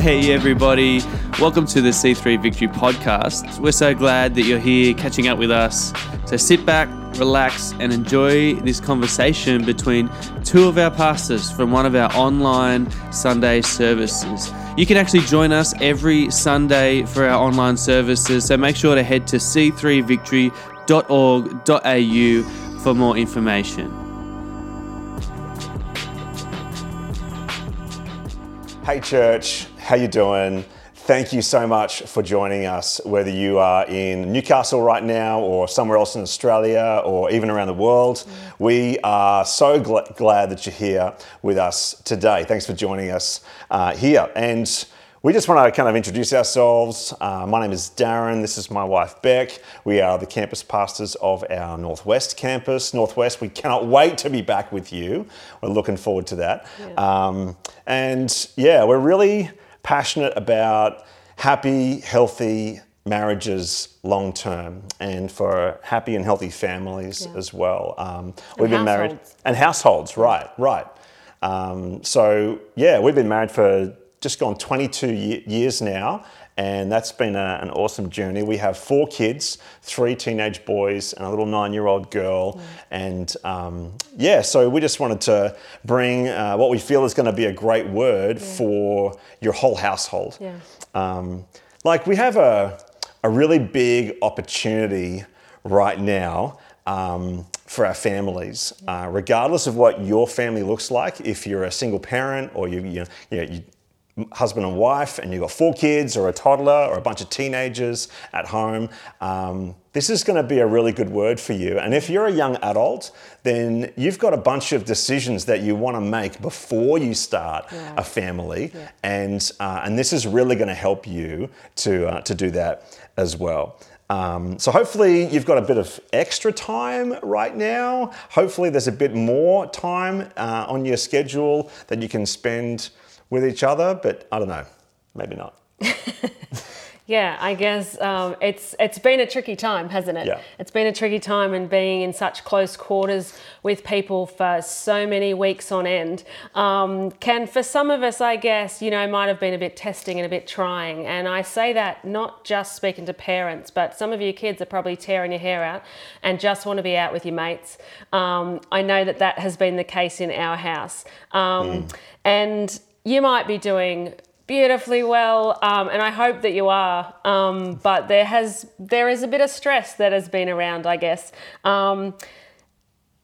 Hey, everybody. Welcome to the C3 Victory podcast. We're so glad that you're here catching up with us. So sit back, relax, and enjoy this conversation between two of our pastors from one of our online Sunday services. You can actually join us every Sunday for our online services, so make sure to head to c3victory.org.au for more information. Hey church, how you doing? Thank you so much for joining us, whether you are in Newcastle right now or somewhere else in Australia or even around the world. We are so gl- glad that you're here with us today. Thanks for joining us uh, here. And we just want to kind of introduce ourselves. Uh, my name is Darren. This is my wife, Beck. We are the campus pastors of our Northwest campus. Northwest, we cannot wait to be back with you. We're looking forward to that. Yeah. Um, and yeah, we're really passionate about happy, healthy marriages long term and for happy and healthy families Yeah. as well. Um, And we've been married and households, right, right. Um, so yeah, we've been married for just gone 22 years now, and that's been a, an awesome journey. We have four kids, three teenage boys and a little nine-year-old girl, and um, yeah, so we just wanted to bring uh, what we feel is going to be a great word for your whole household. Yeah. Um, like we have a, a really big opportunity right now um, for our families, uh, regardless of what your family looks like. If you're a single parent or you, you, you, know, you husband and wife and you've got four kids or a toddler or a bunch of teenagers at home, um, this is going to be a really good word for you. And if you're a young adult, then you've got a bunch of decisions that you want to make before you start Yeah. a family, Yeah. and uh, and this is really going to help you to uh, to do that as well. Um, so hopefully you've got a bit of extra time right now. Hopefully there's a bit more time uh, on your schedule that you can spend with each other. But I don't know, maybe not. Yeah, I guess um, it's it's been a tricky time, hasn't it? Yeah. It's been a tricky time and being in such close quarters with people for so many weeks on end um, can, for some of us, I guess, you know, might have been a bit testing and a bit trying. And I say that not just speaking to parents, but some of your kids are probably tearing your hair out and just want to be out with your mates. Um, I know that that has been the case in our house, um, and you might be doing beautifully well, um, and I hope that you are. Um, but there has there is a bit of stress that has been around, I guess. Um,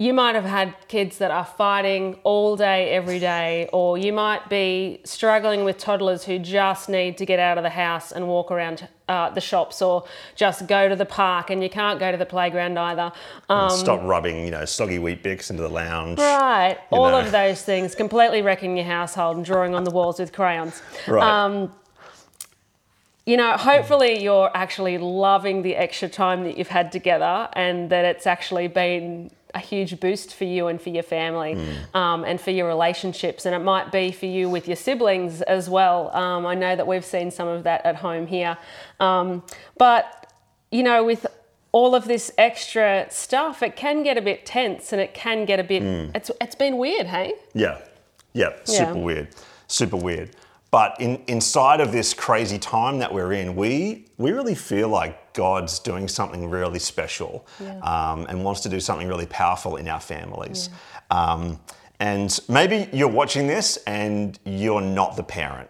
you might have had kids that are fighting all day, every day, or you might be struggling with toddlers who just need to get out of the house and walk around uh, the shops, or just go to the park, and you can't go to the playground either. Um, Stop rubbing, you know, soggy Weet-Bix into the lounge. Right, all know. of those things, completely wrecking your household and drawing on the walls with crayons. Right. Um, you know, hopefully you're actually loving the extra time that you've had together and that it's actually been a huge boost for you and for your family um, and for your relationships. And it might be for you with your siblings as well. Um, I know that we've seen some of that at home here. Um, but, you know, with all of this extra stuff, it can get a bit tense and it can get a bit, it's, it's been weird, hey? Yeah, yeah, super Yeah. weird, super weird. But in, inside of this crazy time that we're in, we we really feel like God's doing something really special um, and wants to do something really powerful in our families. Um, and maybe you're watching this and you're not the parent.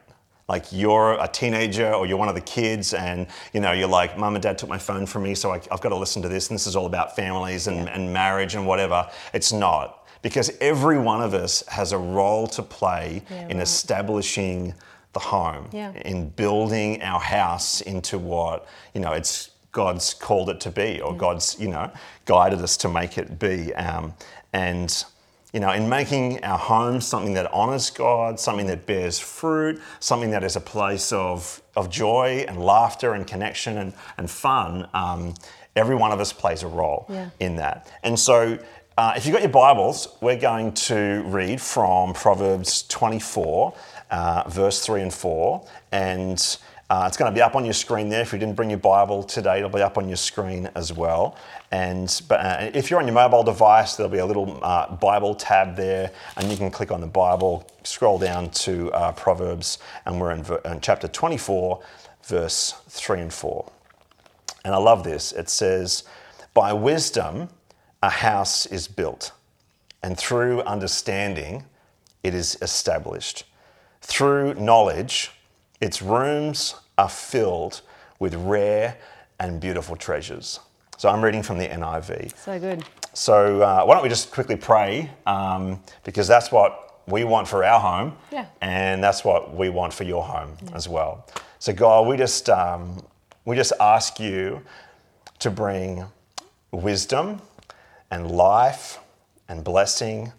Like you're a teenager or you're one of the kids, and you know you're like, "Mum and Dad took my phone from me, so I, I've got to listen to this." And this is all about families and, and marriage and whatever. It's not because every one of us has a role to play Yeah, in right. establishing the home, Yeah. in building our house into what you know it's God's called it to be, or God's you know guided us to make it be, um, and you know, in making our home something that honors God, something that bears fruit, something that is a place of, of joy and laughter and connection and, and fun, um, every one of us plays a role Yeah. in that. And so, uh, if you've got your Bibles, we're going to read from Proverbs 24, uh, verse 3 and 4. And Uh, it's going to be up on your screen there. If you didn't bring your Bible today, it'll be up on your screen as well. And but uh, if you're on your mobile device, there'll be a little uh, Bible tab there, and you can click on the Bible, scroll down to uh, Proverbs, and we're in, in chapter 24, verse 3 and 4. And I love this. It says, By wisdom a house is built, and through understanding it is established. Through knowledge, its rooms are filled with rare and beautiful treasures. So I'm reading from the NIV. So good. So uh, why don't we just quickly pray? Um, because that's what we want for our home, Yeah. and that's what we want for your home as well. So God, we just um, we just ask you to bring wisdom and life and blessing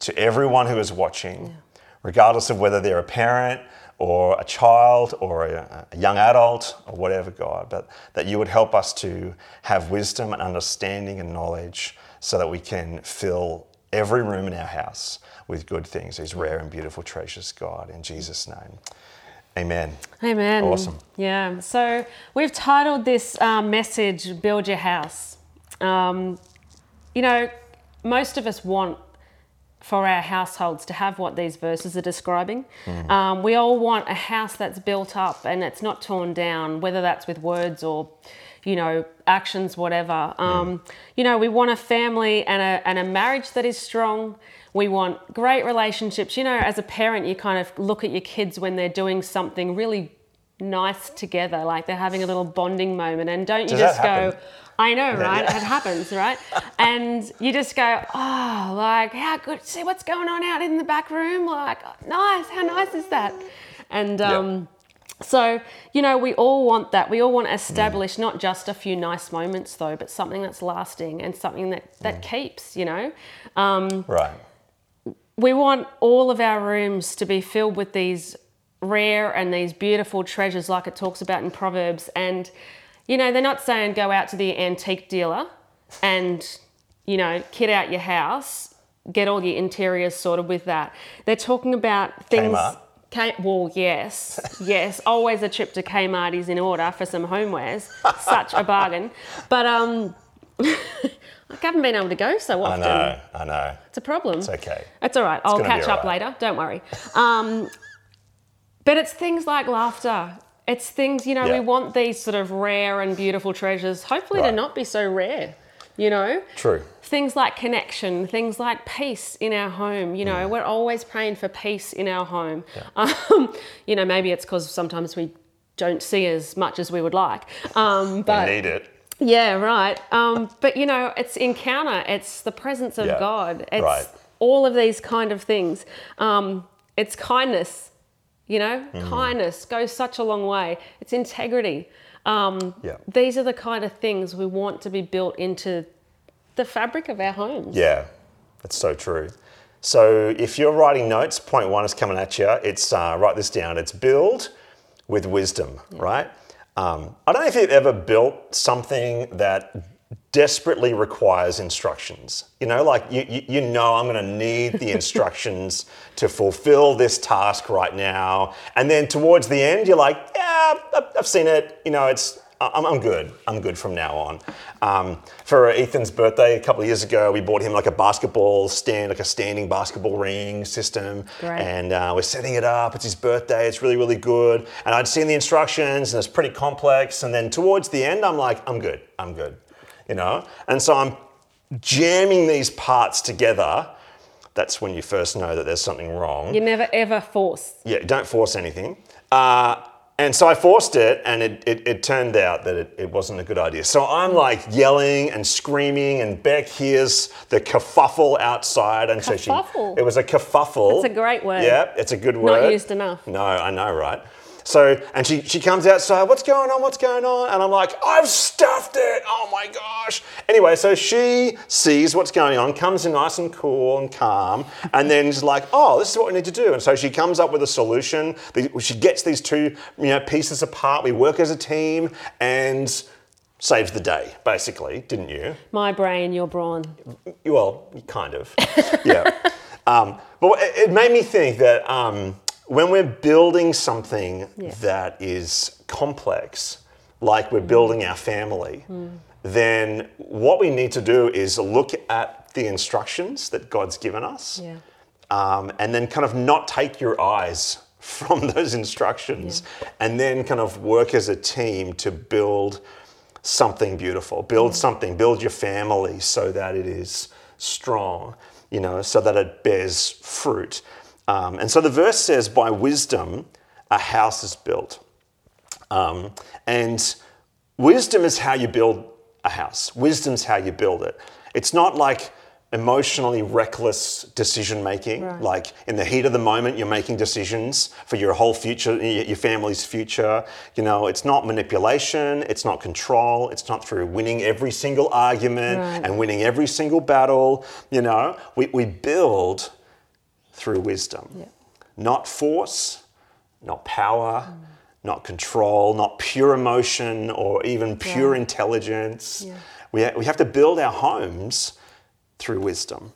to everyone who is watching, regardless of whether they're a parent or a child or a, a young adult or whatever, God, but that you would help us to have wisdom and understanding and knowledge so that we can fill every room in our house with good things, these rare and beautiful treasures, God, in Jesus' name. Amen. Amen. Awesome. Yeah. So we've titled this um, message "Build Your House." Um, you know, most of us want for our households to have what these verses are describing. Um, we all want a house that's built up and it's not torn down, whether that's with words or, you know, actions, whatever. Um, You know, we want a family and a, and a marriage that is strong. We want great relationships. You know, as a parent, you kind of look at your kids when they're doing something really nice together, like they're having a little bonding moment. And don't you Does that just go? I know, right? It happens, right? and you just go, oh, like, how good, see what's going on out in the back room? Like, nice, how nice is that? And, um, so, you know, we all want that. We all want to establish not just a few nice moments, though, but something that's lasting and something that, that keeps, you know. Um, Right. we want all of our rooms to be filled with these rare and these beautiful treasures, like it talks about in Proverbs. And, you know, they're not saying go out to the antique dealer and, you know, kit out your house, get all your interiors sorted with that. They're talking about things. Kmart. K- well, yes, yes. Always a trip to Kmart is in order for some homewares. Such a bargain. But um, I haven't been able to go so often. I know, I know. It's a problem. It's okay. It's all right. I'll catch all up right. later. Don't worry. Um, but it's things like laughter. It's things, you know, Yeah. we want these sort of rare and beautiful treasures, hopefully to not be so rare, you know? True. Things like connection, things like peace in our home. You know, Mm. we're always praying for peace in our home. Um, you know, maybe it's because sometimes we don't see as much as we would like. Um, but we need it. yeah, right. Um, but you know, it's encounter. It's the presence of Yeah, God. It's right. all of these kind of things. Um, it's kindness. You know, Mm-hmm. kindness goes such a long way. It's integrity. Um, Yeah. These are the kind of things we want to be built into the fabric of our homes. Yeah, that's so true. So if you're writing notes, point one is coming at you. It's uh, write this down. It's build with wisdom, right? Um, I don't know if you've ever built something that desperately requires instructions. You know, like you, you, you know, I'm going to need the instructions to fulfill this task right now. And then towards the end, you're like, yeah, I've, seen it. You know, it's I'm, I'm good. I'm good from now on. Um, for Ethan's birthday a couple of years ago, we bought him like a basketball stand, like a standing basketball ring system. Great. And uh, we're setting it up. It's his birthday. It's really, really good. And I'd seen the instructions, and it's pretty complex. And then towards the end, I'm like, I'm good. I'm good. You know. And so I'm jamming these parts together. That's when you first know that there's something wrong. You never ever force. Yeah, don't force anything. Uh, and so I forced it, and it, it, it turned out that it, it wasn't a good idea. So I'm like yelling and screaming, and Beck hears the kerfuffle outside. And so Kerfuffle? she, it was a kerfuffle. It's a great word. Yeah, it's a good word. Not used enough. No, I know, right? So, and she, she comes outside, what's going on? What's going on? And I'm like, I've stuffed it. Oh my gosh. Anyway, so she sees what's going on, comes in nice and cool and calm, and then is like, oh, this is what we need to do. And so she comes up with a solution. She gets these two you know, pieces apart. We work as a team and saves the day, basically, didn't you? My brain, your brawn. Well, kind of. yeah. Um, but it, it made me think that um, when we're building something Yeah. that is complex, like we're building our family, then what we need to do is look at the instructions that God's given us Yeah. um, and then kind of not take your eyes from those instructions and then kind of work as a team to build something beautiful. Build something. Build your family so that it is strong you know so that it bears fruit um, and so the verse says by wisdom a house is built um, and wisdom is how you build a house. Wisdom's how you build it. It's not like emotionally reckless decision making. Right. Like in the heat of the moment, you're making decisions for your whole future, your family's future. You know, it's not manipulation. It's not control. It's not through winning every single argument Right. and winning every single battle. You know, we, we build through wisdom, Yeah. not force, not power, not control, not pure emotion or even pure Right. intelligence. Yeah. We, ha- we have to build our homes through wisdom.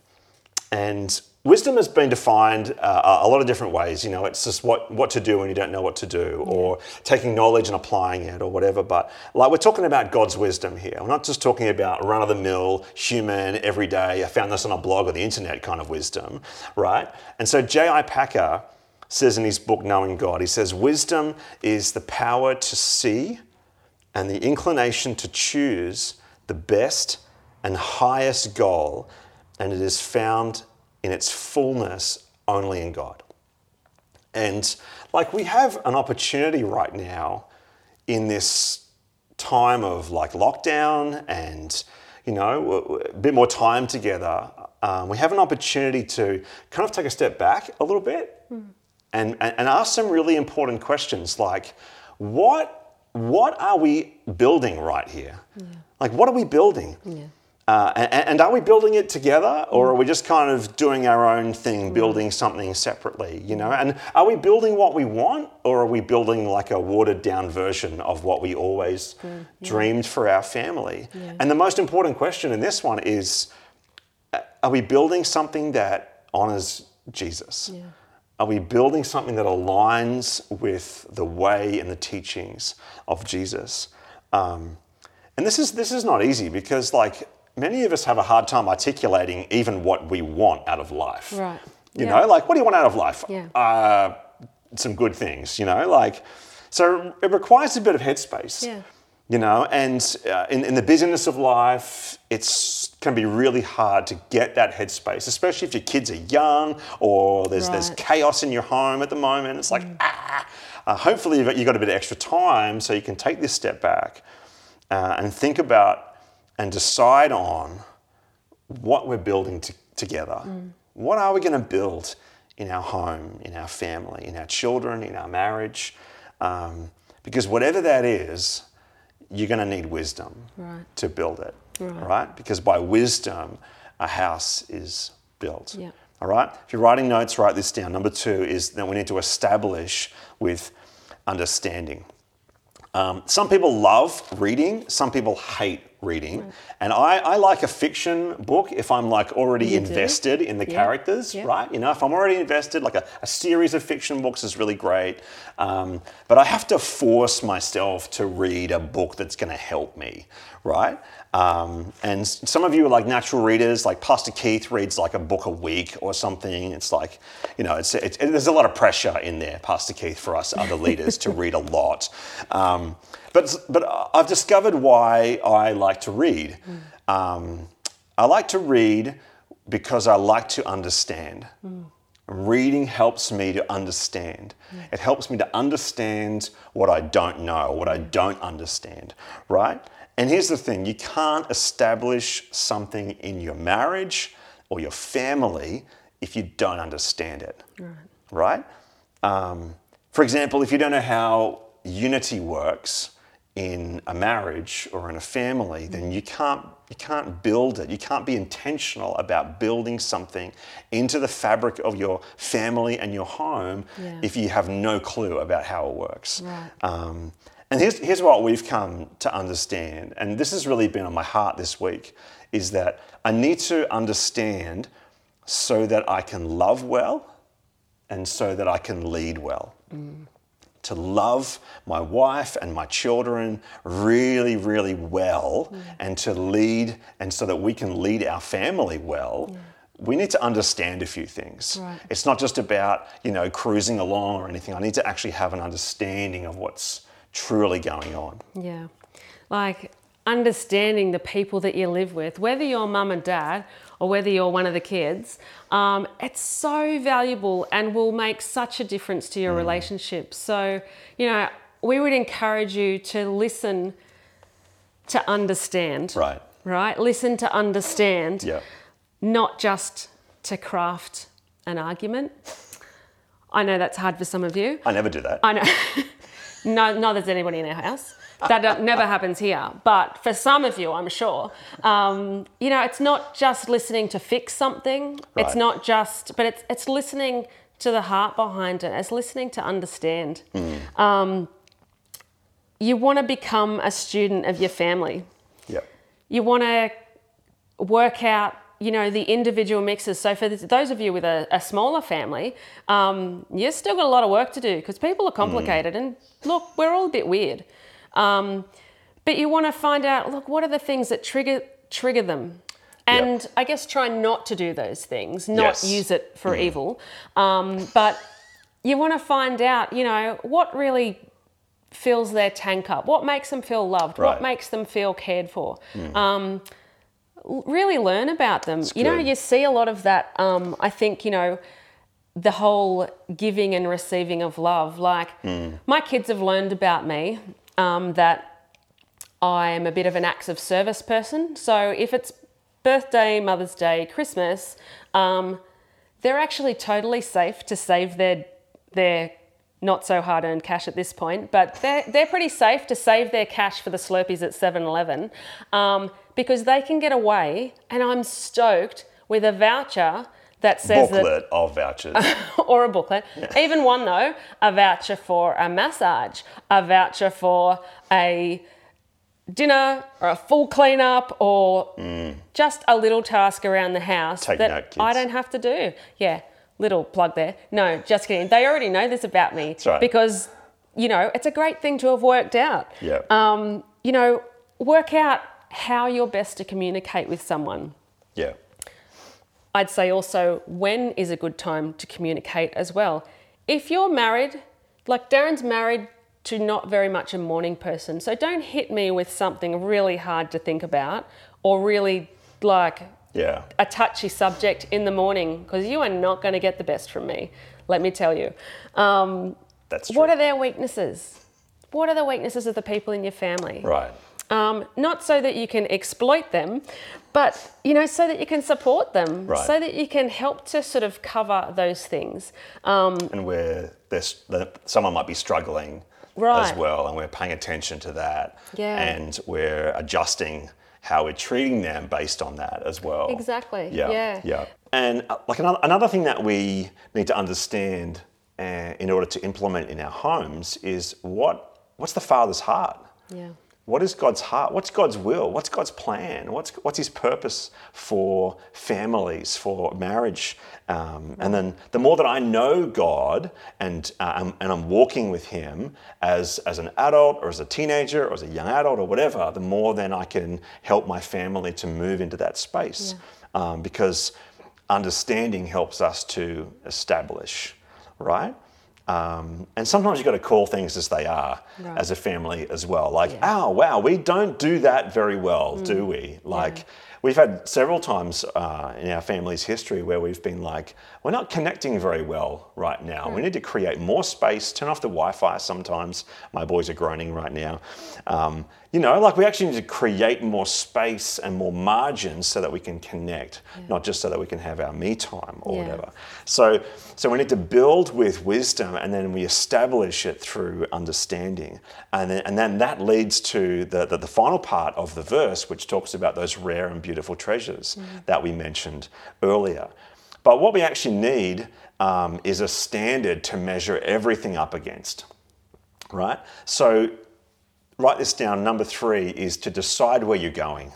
And wisdom has been defined uh, a lot of different ways. You know, it's just what, what to do when you don't know what to do, or taking knowledge and applying it, or whatever. But like we're talking about God's wisdom here. We're not just talking about run of the mill, human, everyday, I found this on a blog or the internet kind of wisdom, right? And so J.I. Packer says in his book, Knowing God, he says, Wisdom is the power to see and the inclination to choose the best and highest goal, and it is found in its fullness only in God. And like we have an opportunity right now in this time of like lockdown and you know a bit more time together um, we have an opportunity to kind of take a step back a little bit and, and, and ask some really important questions like what what are we building right here? Like what are we building uh, and, and are we building it together or are we just kind of doing our own thing building something separately you know? And are we building what we want or are we building like a watered down version of what we always dreamed for our family? And the most important question in this one is are we building something that honors jesus? Yeah. are we building something that aligns with the way and the teachings of Jesus? Um, and this is this is not easy because like many of us have a hard time articulating even what we want out of life. Right. You Yeah. know, like what do you want out of life? Yeah. Uh, some good things. You know, like so it requires a bit of headspace. Yeah. You know, and uh, in, in the busyness of life, it's can be really hard to get that headspace, especially if your kids are young or there's there's chaos in your home at the moment. It's like ah. Uh, hopefully, you've got, you've got a bit of extra time so you can take this step back uh, and think about and decide on what we're building to, together. What are we going to build in our home, in our family, in our children, in our marriage? Um, because whatever that is, you're going to need wisdom Right. to build it, Right. right? Because by wisdom, a house is built. Yeah. All right? If you're writing notes, write this down. Number two is that we need to establish with understanding. Um, some people love reading, some people hate reading. And I, I like a fiction book if I'm like already You do? invested in the Yeah. characters, Yeah. right? You know, if I'm already invested, like a, a series of fiction books is really great. Um, but I have to force myself to read a book that's going to help me, right? Um, and some of you are like natural readers, like Pastor Keith reads like a book a week or something. It's like, you know, it's, it's, there's a lot of pressure in there, Pastor Keith, for us other leaders to read a lot. Um, but, but I've discovered why I like to read. Um, I like to read because I like to understand. Reading helps me to understand. It helps me to understand what I don't know, what I don't understand, right? And here's the thing you can't establish something in your marriage or your family if you don't understand it, right? Um, for example, if you don't know how unity works in a marriage or in a family, then you can't you can't build it. You can't be intentional about building something into the fabric of your family and your home Yeah. if you have no clue about how it works. Right. Um, and here's, here's what we've come to understand, and this has really been on my heart this week, is that I need to understand so that I can love well and so that I can lead well. Mm. To love my wife and my children really, really well, mm. and to lead, and so that we can lead our family well. We need to understand a few things. Right. It's not just about, you know, cruising along or anything. I need to actually have an understanding of what's truly going on. Yeah. Like understanding the people that you live with, whether you're mum and dad or whether you're one of the kids, um, it's so valuable and will make such a difference to Mm. your relationship. So, you know, we would encourage you to listen to understand. Right. Right? Listen to understand, Yeah. not just to craft an argument. I know that's hard for some of you. I never do that. I know. no, neither does anybody in our house. That never happens here. But for some of you, I'm sure, um, you know, it's not just listening to fix something. It's not just, but it's it's listening to the heart behind it. It's listening to understand. Um, you want to become a student of your family Yep. you want to work out you know the individual mixes. So for those of you with a, a smaller family um, you've still got a lot of work to do because people are complicated and look we're all a bit weird. Um, but you want to find out look what are the things that trigger trigger them? And i guess try not to do those things not Yes. use it for evil. Um, but you want to find out you know what really fills their tank up what makes them feel loved what Right. Hmm. makes them feel cared for. Um, l- really learn about them. You know you see a lot of that um, i think you know the whole giving and receiving of love. Like Hmm. my kids have learned about me um, that i am a bit of an acts of service person. So if it's birthday mother's day christmas um, they're actually totally safe to save their their not so hard earned cash at this point, but they're, they're pretty safe to save their cash for the Slurpees at 7 Eleven. Um, because they can get away. And I'm stoked with a voucher that says that Booklet of vouchers. or a booklet. Even one though, a voucher for a massage, a voucher for a dinner or a full cleanup or just a little task around the house Mm. Take that note. I don't have to do. Yeah, little plug there. No, just kidding. They already know this about me right. because you know it's a great thing to have worked out. Yeah. Um, you know, work out how you're best to communicate with someone. yeah. I'd say also when is a good time to communicate as well. If you're married, like Darren's married to not very much a morning person, so don't hit me with something really hard to think about or really like Yeah. a touchy subject in the morning because you are not going to get the best from me. Let me tell you. Um, That's true. what are their weaknesses? What are the weaknesses of the people in your family? right. Um, not so that you can exploit them, but you know, so that you can support them, Right. so that you can help to sort of cover those things. Um, and where there's someone might be struggling right. as well, and we're paying attention to that, Yeah. and we're adjusting how we're treating them based on that as well. Exactly, Yeah. yeah. Yeah. And uh, like another, another thing that we need to understand uh, in order to implement in our homes is what what's the father's heart. yeah, What is God's heart? What's God's will? What's God's plan? What's what's His purpose for families, for marriage? Um, and then the more that I know God and uh, I'm, and I'm walking with Him as as an adult or as a teenager or as a young adult or whatever, the more then I can help my family to move into that space um, because understanding helps us to establish, right? Um, and sometimes you've got to call things as they are Right. as a family as well. Like, oh, wow, we don't do that very well, do we? Like, we've had several times uh, in our family's history where we've been like, we're not connecting very well right now. We need to create more space, turn off the Wi Fi sometimes. My boys are groaning right now. Um, you know, like we actually need to create more space and more margins so that we can connect, not just so that we can have our me time or Yeah. whatever. So, so we need to build with wisdom, and then we establish it through understanding, and then and then that leads to the the, the final part of the verse, which talks about those rare and beautiful treasures that we mentioned earlier. But what we actually need um, is a standard to measure everything up against, right? So write this down. Number three is to decide where you're going.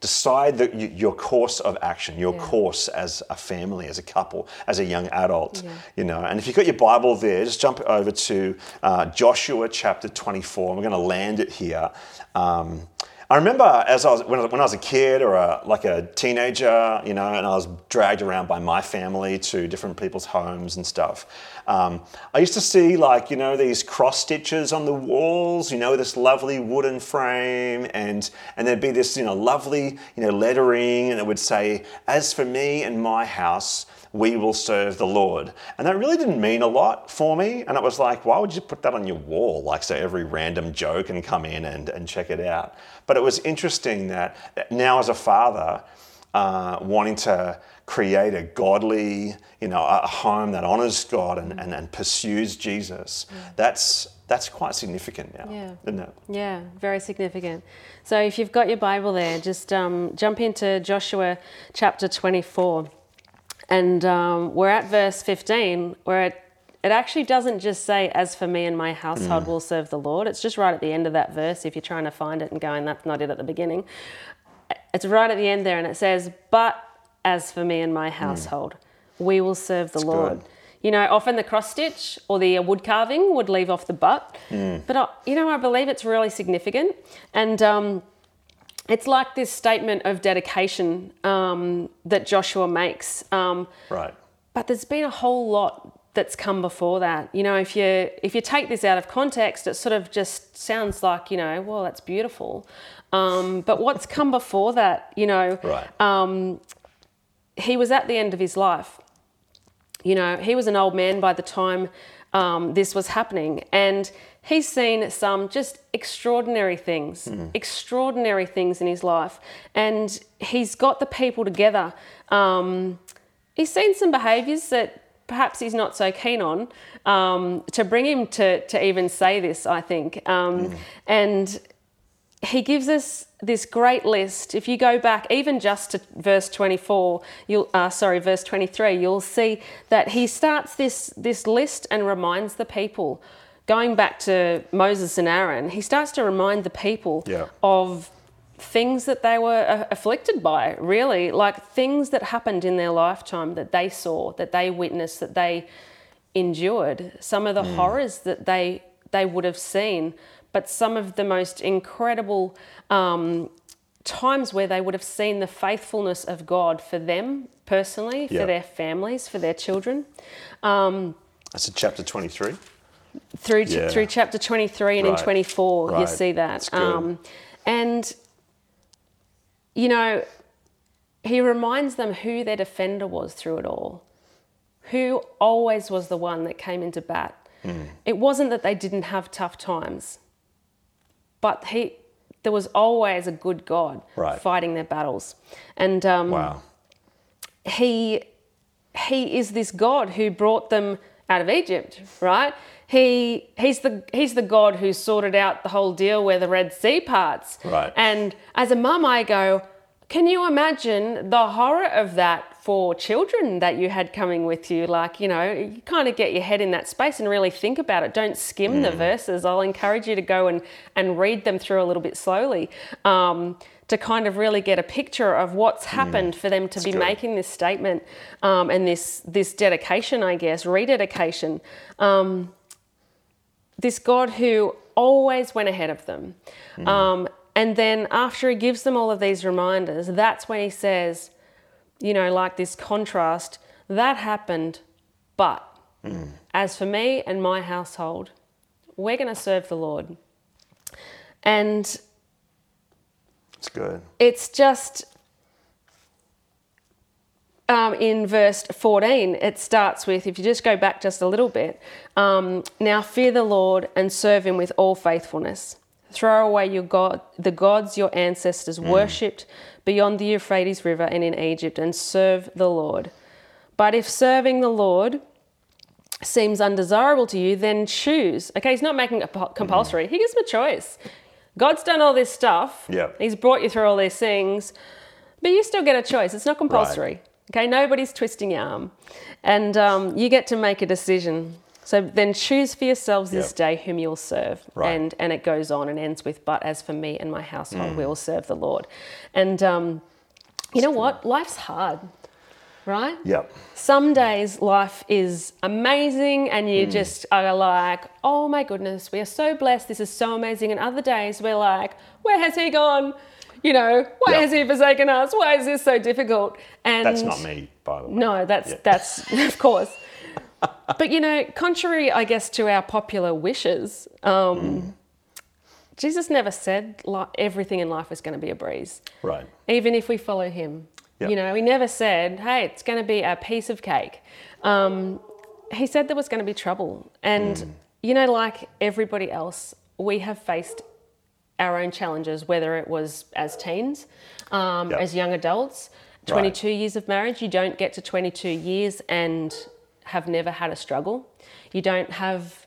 decide the, your course of action, your course as a family, as a couple, as a young adult. You know, and if you've got your Bible there, just jump over to uh, Joshua chapter 24. and We're going to land it here. Um, I remember as I was when, I- when I was a kid or a, like a teenager, you know, and I was dragged around by my family to different people's homes and stuff. Um, I used to see like you know these cross stitches on the walls, you know, this lovely wooden frame, and and there'd be this you know lovely you know lettering, and it would say, "As for me and my house." We will serve the Lord. And that really didn't mean a lot for me. And it was like, why would you put that on your wall? Like, so every random Joe can come in and, and check it out. But it was interesting that now, as a father, uh, wanting to create a godly, you know, a home that honors God and, and, and pursues Jesus, that's, that's quite significant now, Yeah. isn't it? Yeah, very significant. So if you've got your Bible there, just um, jump into Joshua chapter 24. And um, we're at verse 15, where it, it actually doesn't just say, As for me and my household will serve the Lord. It's just right at the end of that verse if you're trying to find it and going, That's not it at the beginning. It's right at the end there, and it says, But as for me and my household, we will serve the Lord. good. You know, often the cross stitch or the uh, wood carving would leave off the but, but I, you know, I believe it's really significant, and um, it's like this statement of dedication um, that Joshua makes. Um, Right. but there's been a whole lot that's come before that. You know, if you if you take this out of context, it sort of just sounds like you know, well, that's beautiful. Um, but what's come before that? You know, Right. he was at the end of his life. You know, he was an old man by the time um, this was happening, and he's seen some just extraordinary things, extraordinary things in his life, and he's got the people together. Um, he's seen some behaviours that perhaps he's not so keen on um, to bring him to to even say this. I think, um, and he gives us this great list. If you go back even just to verse 24, you'll uh, sorry, verse 23, you'll see that he starts this this list and reminds the people. Going back to Moses and Aaron, he starts to remind the people Yeah. of things that they were uh, afflicted by, really, like things that happened in their lifetime that they saw, that they witnessed, that they endured, some of the horrors that they they would have seen, but some of the most incredible um, times where they would have seen the faithfulness of God for them personally, Yeah. for their families, for their children. Um, That's in chapter 23. Through Yeah. through chapter 23 and in Right. 24 you see that um, and you know he reminds them who their defender was through it all who always was the one that came into bat Hmm. it wasn't that they didn't have tough times but he there was always a good god Right. fighting their battles and um, Wow. he he is this God who brought them out of Egypt, right? He he's the he's the God who sorted out the whole deal where the Red Sea parts. Right. And as a mum, I go, can you imagine the horror of that for children that you had coming with you? Like, you know, you kind of get your head in that space and really think about it. Don't skim the verses. I'll encourage you to go and, and read them through a little bit slowly um, to kind of really get a picture of what's happened for them to be good. making this statement um, and this, this dedication, I guess, rededication. Um, this God who always went ahead of them. Um, and then after he gives them all of these reminders, that's when he says, you know, like this contrast, that happened, but as for me and my household, we're going to serve the Lord. And It's good. it's just um, in verse 14, it starts with, if you just go back just a little bit, um, now fear the Lord and serve him with all faithfulness. Throw away your God, the gods your ancestors worshipped beyond the Euphrates River and in Egypt, and serve the Lord. But if serving the Lord seems undesirable to you, then choose. Okay, he's not making it po- compulsory. He gives them a choice. God's done all this stuff. Yeah. He's brought you through all these things, but you still get a choice. It's not compulsory. Okay, nobody's twisting your arm, and um, you get to make a decision. So then choose for yourselves this Yep. day whom you'll serve. Right. And and it goes on and ends with, but as for me and my household, Mm. we will serve the Lord. And um, you know what? Life's hard, right? Yep. Some days life is amazing and you just are like, oh my goodness, we are so blessed. This is so amazing. And other days we're like, where has he gone? You know, why Yeah. has he forsaken us? Why is this so difficult? And That's not me, by the way. no, that's Yeah. that's of course. but you know, contrary, I guess, to our popular wishes, um, Hmm. Jesus never said li- everything in life is going to be a breeze. Right. Even if we follow Him, Yeah. you know, He never said, "Hey, it's going to be a piece of cake." Um, he said there was going to be trouble, and Hmm. you know, like everybody else, we have faced our own challenges, whether it was as teens, um, Yep. as young adults. 22 years of marriage, you don't get to 22 years and have never had a struggle. You don't have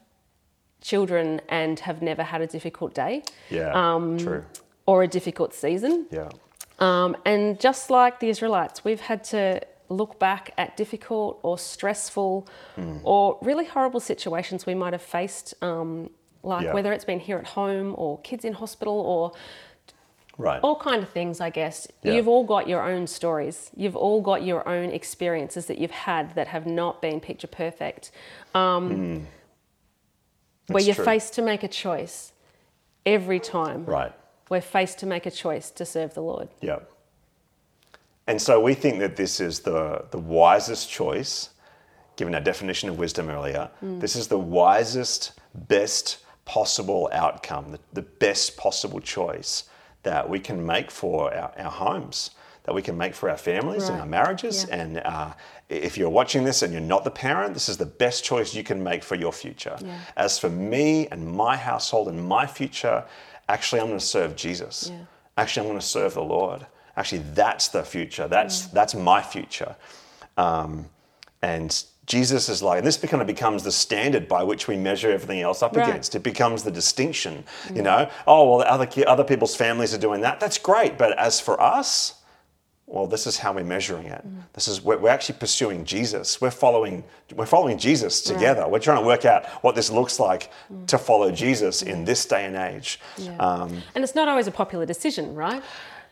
children and have never had a difficult day Yeah. Um, True. or a difficult season. Yeah. Um, and just like the Israelites, we've had to look back at difficult or stressful Hmm. or really horrible situations we might have faced, um, like Yeah. whether it's been here at home or kids in hospital or Right. all kind of things, I guess. Yeah. You've all got your own stories. You've all got your own experiences that you've had that have not been picture perfect. Um, where Hmm. You're true. faced to make a choice every time. Right. We're faced to make a choice to serve the Lord. Yeah. And so we think that this is the, the wisest choice, given our definition of wisdom earlier. This is the wisest, best possible outcome, the, the best possible choice that we can make for our, our homes, that we can make for our families and our marriages. Yeah. And uh, if you're watching this and you're not the parent, this is the best choice you can make for your future. Yeah. As for me and my household and my future, actually, I'm going to serve Jesus. Yeah. Actually, I'm going to serve the Lord. Actually, that's the future. That's that's my future. Um, and Jesus is like, and this kind of becomes the standard by which we measure everything else up Right. against. It becomes the distinction. You know, oh well, the other other people's families are doing that. That's great, but as for us, well, this is how we're measuring it. This is we're, we're actually pursuing Jesus. We're following we're following Jesus together. We're trying to work out what this looks like to follow Jesus in this day and age. Yeah. Um, and it's not always a popular decision, right?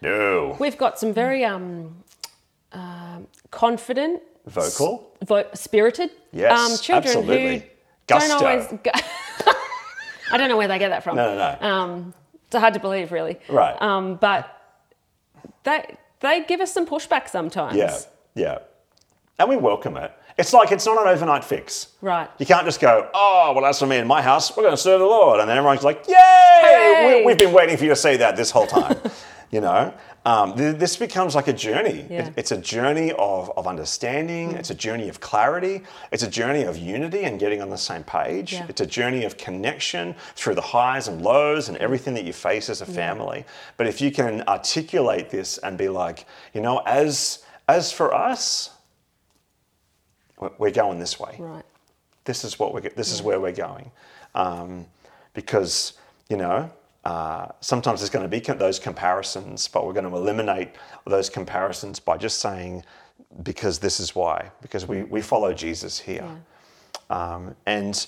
no, We've got some very um, um confident, vocal. vo- spirited Yes, um, children absolutely. who Gusto. don't always. Go- I don't know where they get that from. No, no, no. Um, it's hard to believe, really. Right. Um, but they they give us some pushback sometimes. Yeah, yeah. And we welcome it. It's like it's not an overnight fix. Right. You can't just go, oh, well, that's for me in my house. We're going to serve the Lord. And then everyone's like, yay! Hey! We, we've been waiting for you to say that this whole time. you know? Um, th- this becomes like a journey. It- it's a journey of, of understanding. It's a journey of clarity. It's a journey of unity and getting on the same page. Yeah. It's a journey of connection through the highs and lows and everything that you face as a family. But if you can articulate this and be like, you know, as as for us, we're- we're going this way Right. this is what we're this is where we're going um, because you know uh, sometimes there's going to be those comparisons but we're going to eliminate those comparisons by just saying because this is why because we, we follow jesus here. Um, and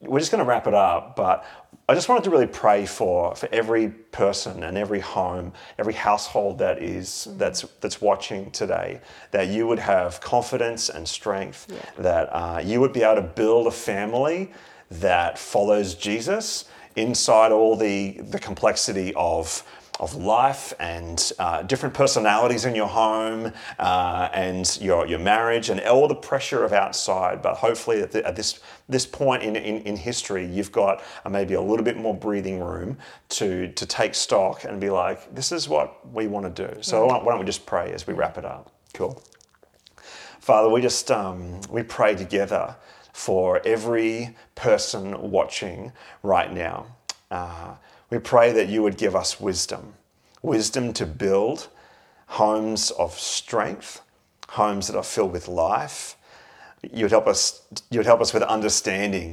we're just going to wrap it up but i just wanted to really pray for for every person and every home every household that is that's that's watching today that you would have confidence and strength that uh, you would be able to build a family that follows jesus inside all the the complexity of of life and uh, different personalities in your home uh, and your, your marriage and all the pressure of outside. But hopefully, at, the, at this this point in, in, in history, you've got uh, maybe a little bit more breathing room to to take stock and be like, this is what we want to do. So why don't- we just pray as we wrap it up? Cool. Father, we just um, we pray together for every person watching right now. Uh, we pray that you would give us wisdom, wisdom to build homes of strength, homes that are filled with life. You would help us. You would help us with understanding.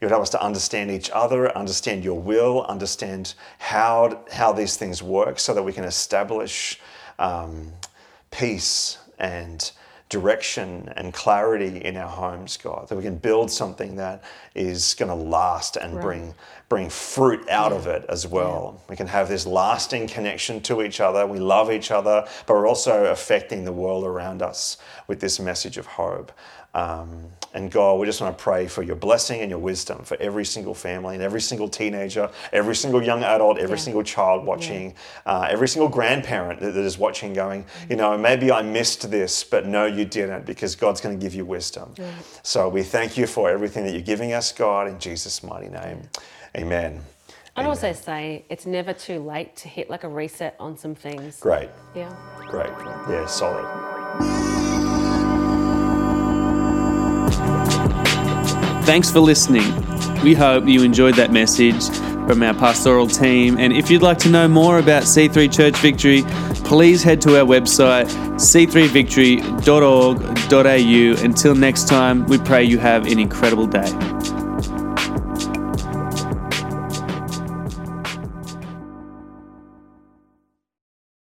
You would help us to understand each other, understand your will, understand how how these things work, so that we can establish um, peace and direction and clarity in our homes, God, that we can build something that is going to last and right. bring bring fruit out yeah. of it as well. Yeah. We can have this lasting connection to each other. We love each other, but we're also affecting the world around us with this message of hope. Um, and God, we just want to pray for your blessing and your wisdom for every single family and every single teenager, every single young adult, every yeah. single child watching, uh, every single grandparent that, that is watching, going, mm-hmm. you know, maybe I missed this, but no, you didn't, because God's going to give you wisdom. So we thank you for everything that you're giving us, God, in Jesus' mighty name. Amen. I'd Amen. also say it's never too late to hit like a reset on some things. Great. Yeah. Great. Yeah, solid. Thanks for listening. We hope you enjoyed that message from our pastoral team. And if you'd like to know more about C3 Church Victory, please head to our website, c3victory.org.au. Until next time, we pray you have an incredible day.